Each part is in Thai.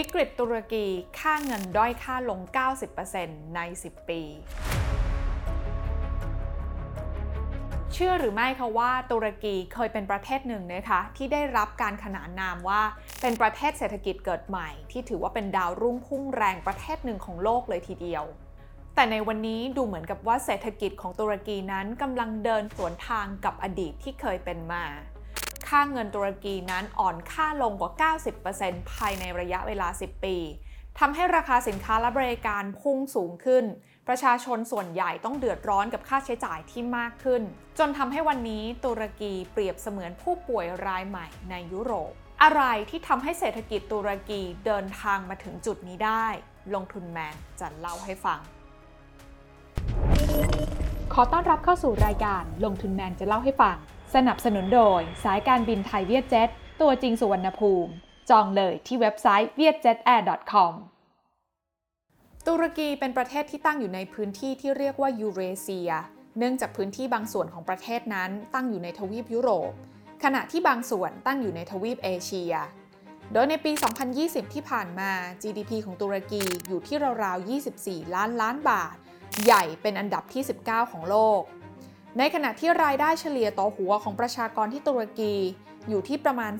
วิกฤตตุรกี ค่าเงินด้อยค่าลง 90%ใน 10 ปี เชื่อหรือไม่คะว่าตุรกีเคยเป็นประเทศหนึ่งนะคะที่ได้รับการขนานนามว่าเป็นประเทศเศรษฐกิจเกิดใหม่ ที่ถือว่าเป็นดาวรุ่งพุ่งแรงประเทศหนึ่งของโลกเลยทีเดียว แต่ในวันนี้ดูเหมือนกับว่าเศรษฐกิจของตุรกีนั้นกำลังเดินสวนทางกับอดีตที่เคยเป็นมา ค่าเงินตุรกีนั้นอ่อนค่าลงกว่า 90%ภายในระยะเวลา 10 ปีทำให้ราคาสินค้าและบริการพุ่งสูงขึ้น ประชาชนส่วนใหญ่ต้องเดือดร้อนกับค่าใช้จ่ายที่มากขึ้น จนทำให้วันนี้ตุรกีเปรียบเสมือนผู้ป่วยรายใหม่ในยุโรป อะไรที่ทำให้เศรษฐกิจตุรกีเดินทางมาถึงจุดนี้ได้ ลงทุนแมนจะเล่าให้ฟัง ขอต้อนรับเข้าสู่รายการลงทุนแมนจะเล่าให้ฟัง สนับสนุนโดยสายการบินไทยเวียดเจ็ตตัวจริงสุวรรณภูมิ จองเลยที่เว็บไซต์ vietjetair.com ตุรกีเป็นประเทศที่ตั้งอยู่ในพื้นที่ที่เรียกว่ายูเรเซีย เนื่องจากพื้นที่บางส่วนของประเทศนั้นตั้งอยู่ในทวีปยุโรป ขณะที่บางส่วนตั้งอยู่ในทวีปเอเชีย โดยในปี 2020 ที่ผ่านมา GDP ของตุรกีอยู่ที่ราวๆ 24 ล้านล้านบาท ใหญ่เป็นอันดับที่ 19 ของโลก ในขณะที่รายได้เฉลี่ยต่อหัวของประชากรที่ตุรกีอยู่ที่ประมาณ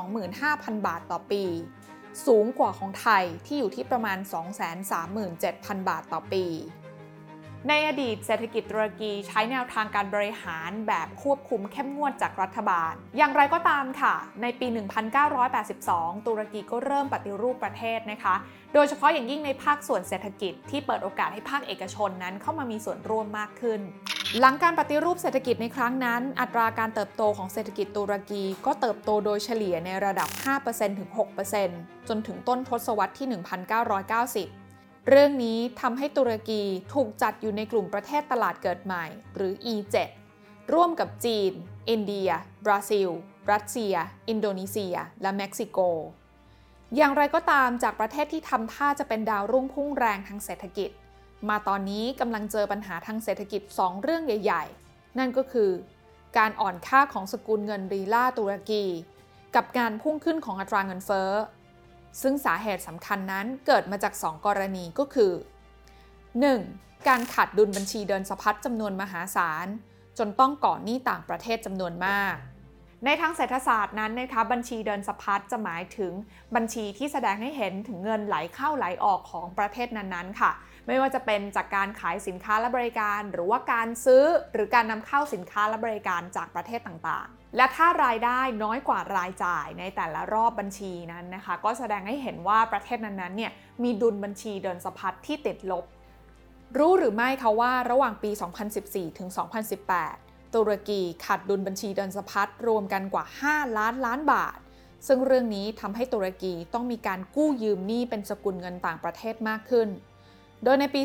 325,000 บาทต่อปี สูงกว่าของไทยที่อยู่ที่ประมาณ 237,000 บาทต่อปี ในอดีตเศรษฐกิจตุรกีใช้แนวทางการบริหารแบบควบคุมเข้มงวดจากรัฐบาล อย่างไรก็ตามค่ะ ในปี 1982 ตุรกีก็เริ่มปฏิรูปประเทศนะคะ โดยเฉพาะอย่างยิ่งในภาคส่วนเศรษฐกิจที่เปิดโอกาสให้ภาคเอกชนนั้นเข้ามามีส่วนร่วมมากขึ้น หลังการปฏิรูปเศรษฐกิจในครั้งนั้น อัตราการเติบโตของเศรษฐกิจตุรกี ก็เติบโตโดยเฉลี่ยในระดับ 5%ถึง 6%จนถึงต้นทศวรรษที่ 1990 เรื่องนี้ทำให้ตุรกีถูกจัดอยู่ในกลุ่มประเทศตลาดเกิดใหม่ หรือ E7 ร่วมกับจีน อินเดีย บราซิล รัสเซีย อินโดนีเซีย และเม็กซิโก อย่างไรก็ตามจากประเทศที่ทำท่าจะเป็นดาวรุ่งพุ่งแรงทางเศรษฐกิจ มาตอนนี้กำลังเจอปัญหาทางเศรษฐกิจ 2 เรื่องใหญ่ ๆ นั่นก็คือ การอ่อนค่าของสกุลเงินรีลาตุรกี กับการพุ่งขึ้นของอัตราเงินเฟ้อ ซึ่งสาเหตุสำคัญนั้นเกิดมาจาก 2 กรณีก็คือ 1. การขาดดุลบัญชีเดินสะพัดจำนวนมหาศาล จนต้องก่อหนี้ต่างประเทศจำนวนมาก ในทางเศรษฐศาสตร์นั้นนะคะบัญชีเดินสะพัดจะหมายถึงบัญชีที่แสดงให้เห็นถึงเงินไหลเข้าไหลออกของประเทศนั้นๆ ค่ะ ไม่ว่าจะเป็นจากการขายสินค้าและบริการ หรือว่าการซื้อหรือการนำเข้าสินค้าและบริการจากประเทศต่างๆ และถ้ารายได้น้อยกว่ารายจ่ายในแต่ละรอบบัญชีนั้นนะคะ ก็แสดงให้เห็นว่าประเทศนั้นๆเนี่ยมีดุลบัญชีเดินสะพัดที่ติดลบ รู้หรือไม่คะว่าระหว่างปี 2014 ถึง 2018 ตุรกีขาดดุลบัญชีเดินสะพัดรวมกันกว่า 5 ล้านล้านบาท ซึ่งเรื่องนี้ทำให้ตุรกีต้องมีการกู้ยืมหนี้เป็นสกุลเงินต่างประเทศมากขึ้น โดยในปี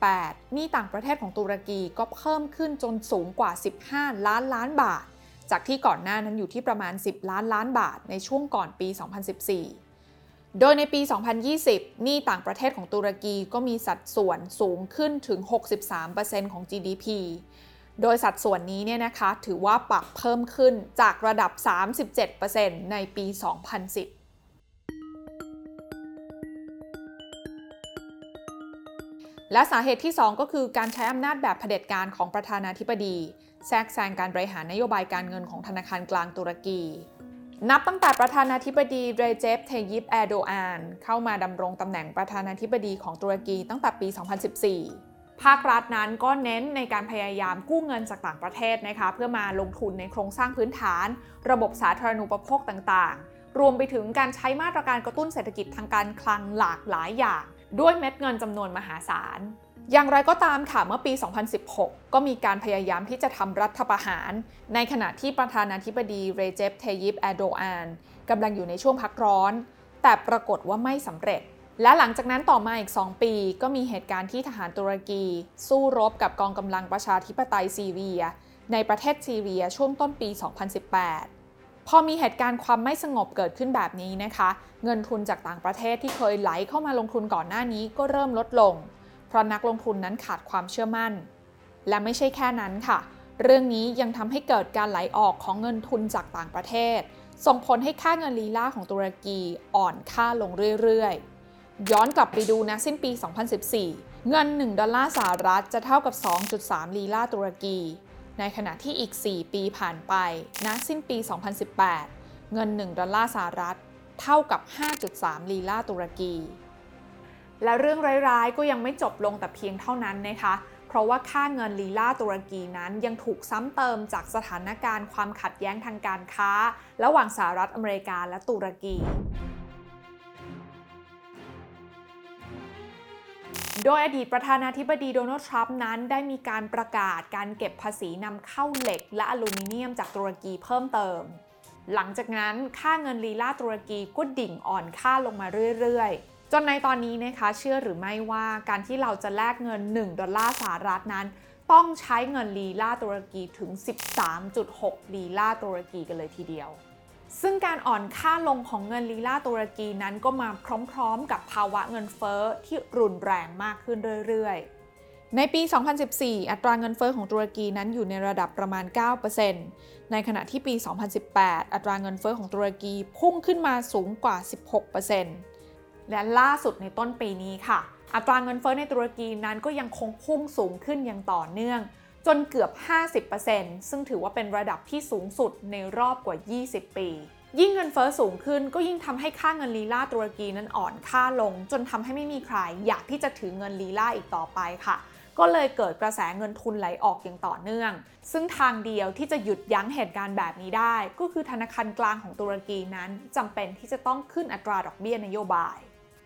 2018 หนี้ต่างประเทศของตุรกีก็เพิ่มขึ้นจนสูงกว่า 15 ล้านล้านบาท จากที่ก่อนหน้านั้นอยู่ที่ประมาณ 10 ล้านล้านบาทในช่วงก่อนปี 2014 โดยในปี 2020 หนี้ต่างประเทศของตุรกีก็มีสัดส่วนสูงขึ้นถึง 63%ของ GDP โดยสัดส่วนนี้เนี่ยนะคะถือว่าปรับเพิ่มขึ้นจากระดับ 37%ในปี 2010 และสาเหตุที่ 2 ก็คือการใช้อำนาจแบบเผด็จการของประธานาธิบดี แทรกแซงการบริหารนโยบายการเงินของธนาคารกลางตุรกี นับตั้งแต่ประธานาธิบดีเรเจปเทยิปแอโดอานเข้ามาดำรงตำแหน่งประธานาธิบดีของตุรกีตั้งแต่ปี 2014 ภาครัฐนั้นก็เน้นในการพยายามกู้เงินจากต่างประเทศนะคะเพื่อมาลงทุนในโครงสร้างพื้นฐาน ระบบสาธารณูปโภคต่างๆ รวมไปถึงการใช้มาตรการกระตุ้นเศรษฐกิจทางการคลังหลากหลายอย่าง ด้วยเม็ดเงินจำนวนมหาศาล อย่างไรก็ตามค่ะเมื่อปี 2016 ก็มีการพยายามที่จะทำรัฐประหาร ในขณะที่ประธานาธิบดีเรเจปเทยิปแอโดอานกำลังอยู่ในช่วงพักร้อน แต่ปรากฏว่าไม่สำเร็จ และหลังจากนั้นต่อมาอีก 2 ปี ก็มีเหตุการณ์ที่ทหารตุรกี สู้รบกับกองกำลังประชาธิปไตยซีเรีย ในประเทศซีเรียช่วงต้นปี 2018 พอมีเหตุการณ์ความไม่สงบเกิดขึ้นแบบนี้นะคะ เงินทุนจากต่างประเทศที่เคยไหลเข้ามาลงทุนก่อนหน้านี้ก็เริ่มลดลง เพราะนักลงทุนนั้นขาดความเชื่อมั่น และไม่ใช่แค่นั้นค่ะ เรื่องนี้ยังทำให้เกิดการไหลออกของเงินทุนจากต่างประเทศ ส่งผลให้ค่าเงินลีลาของตุรกีอ่อนค่าลงเรื่อยๆ ย้อนกลับไปดูนะสิ้นปี 2014 เงิน 1 ดอลลาร์สหรัฐจะเท่ากับ 2.3 ลีลาตุรกี ในขณะที่อีก 4 ปีผ่านไปนะสิ้นปี 2018 เงิน 1 ดอลลาร์สหรัฐ เท่ากับ 5.3 ลีลาตุรกี และเรื่องร้ายๆ ก็ยังไม่จบลงแต่เพียงเท่านั้นนะคะ เพราะว่าค่าเงินลีลาตุรกีนั้นยังถูกซ้ำเติมจากสถานการณ์ความขัดแย้งทางการค้า ระหว่างสหรัฐอเมริกาและตุรกี โดยอดีตประธานาธิบดีโดนัลด์ทรัมป์นั้นได้มีการประกาศการเก็บภาษีนำเข้าเหล็กและอลูมิเนียมจากตุรกีเพิ่มเติม หลังจากนั้นค่าเงินลีลาตุรกีก็ดิ่งอ่อนค่าลงมาเรื่อยๆ จนในตอนนี้นะคะเชื่อหรือไม่ว่าการที่เราจะแลกเงิน 1 ดอลลาร์สหรัฐนั้น ต้องใช้เงินลีลาตุรกีถึง 13.6 ลีลาตุรกีกันเลยทีเดียว ซึ่งการอ่อนค่าลงของเงินลีลาตุรกีนั้นก็มาพร้อมๆ กับภาวะเงินเฟ้อที่รุนแรงมากขึ้นเรื่อยๆ ในปี 2014 อัตราเงินเฟ้อของตุรกีนั้นอยู่ในระดับประมาณ 9%ในขณะที่ปี 2018 อัตราเงินเฟ้อของตุรกีพุ่งขึ้นมาสูงกว่า 16%และล่าสุดในต้นปีนี้ค่ะ อัตราเงินเฟ้อในตุรกีนั้นก็ยังคงพุ่งสูงขึ้นอย่างต่อเนื่อง จนเกือบ 50%ซึ่งถือว่าเป็นระดับที่สูงสุดในรอบกว่า 20 ปี ยิ่งเงินเฟ้อสูงขึ้นก็ยิ่งทำให้ค่าเงินลีลาตุรกีนั้นอ่อนค่าลง จนทำให้ไม่มีใครอยากที่จะถือเงินลีลาอีกต่อไปค่ะก็เลยเกิดกระแสเงินทุนไหลออกอย่างต่อเนื่อง ซึ่งทางเดียวที่จะหยุดยั้งเหตุการณ์แบบนี้ได้ ก็คือธนาคารกลางของตุรกีนั้นจำเป็นที่จะต้องขึ้นอัตราดอกเบี้ยนโยบาย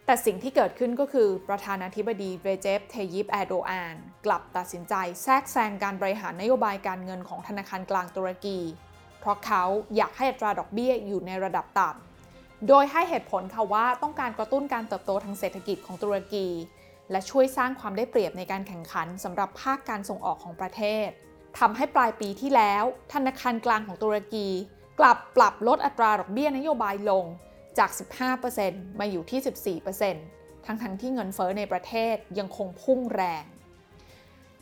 แต่สิ่งที่เกิดขึ้นก็คือประธานาธิบดีเรเจปเทยิปแอโดอานกลับตัดสินใจแทรกแซงการบริหารนโยบายการเงินของธนาคารกลางตุรกี เพราะเขาอยากให้อัตราดอกเบี้ยอยู่ในระดับต่ำโดยให้เหตุผลค่ะว่าต้องการกระตุ้นการเติบโตทางเศรษฐกิจของตุรกี และช่วยสร้างความได้เปรียบในการแข่งขันสำหรับภาคการส่งออกของประเทศทำให้ปลายปีที่แล้ว ธนาคารกลางของตุรกี กลับปรับลดอัตราดอกเบี้ยนโยบายลง จาก 15%มาอยู่ที่ 14%ทั้งทั้งที่เงินเฟ้อในประเทศยังคงพุ่งแรง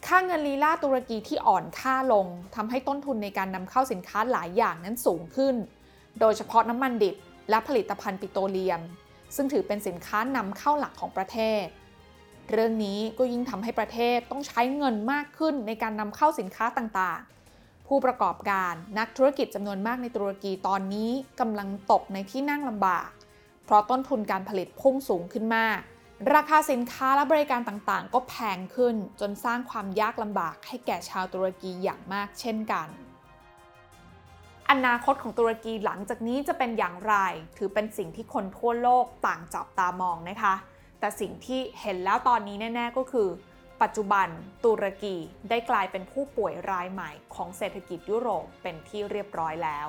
ค่าเงินลีลาตุรกีที่อ่อนค่าลงทำให้ต้นทุนในการนำเข้าสินค้าหลายอย่างนั้นสูงขึ้น โดยเฉพาะน้ำมันดิบและผลิตภัณฑ์ปิโตรเลียม ซึ่งถือเป็นสินค้านำเข้าหลักของประเทศ เรื่องนี้ก็ยิ่งทำให้ประเทศต้องใช้เงินมากขึ้นในการนำเข้าสินค้าต่างๆ ผู้ประกอบการนักธุรกิจจำนวนมากในตุรกีตอนนี้กำลังตกในที่นั่งลำบาก เพราะต้นทุนการผลิตพุ่งสูงขึ้นมาก ราคาสินค้าและบริการต่างๆ ก็แพงขึ้นจนสร้างความยากลำบากให้แก่ชาวตุรกีอย่างมากเช่นกัน อนาคตของตุรกีหลังจากนี้จะเป็นอย่างไร ถือเป็นสิ่งที่คนทั่วโลกต่างจับตามองนะคะ แต่สิ่งที่เห็นแล้วตอนนี้แน่ ๆ ก็คือ ปัจจุบันตุรกีได้กลายเป็นผู้ป่วยรายใหม่ของเศรษฐกิจยุโรปเป็นที่เรียบร้อยแล้ว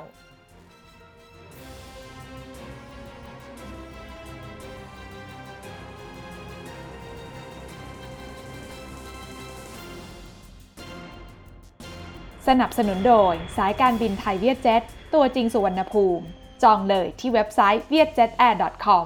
สนับสนุนโดยสายการบินไทยเวียดเจ็ตตัวจริงสุวรรณภูมิ จองเลยที่เว็บไซต์ vietjetair.com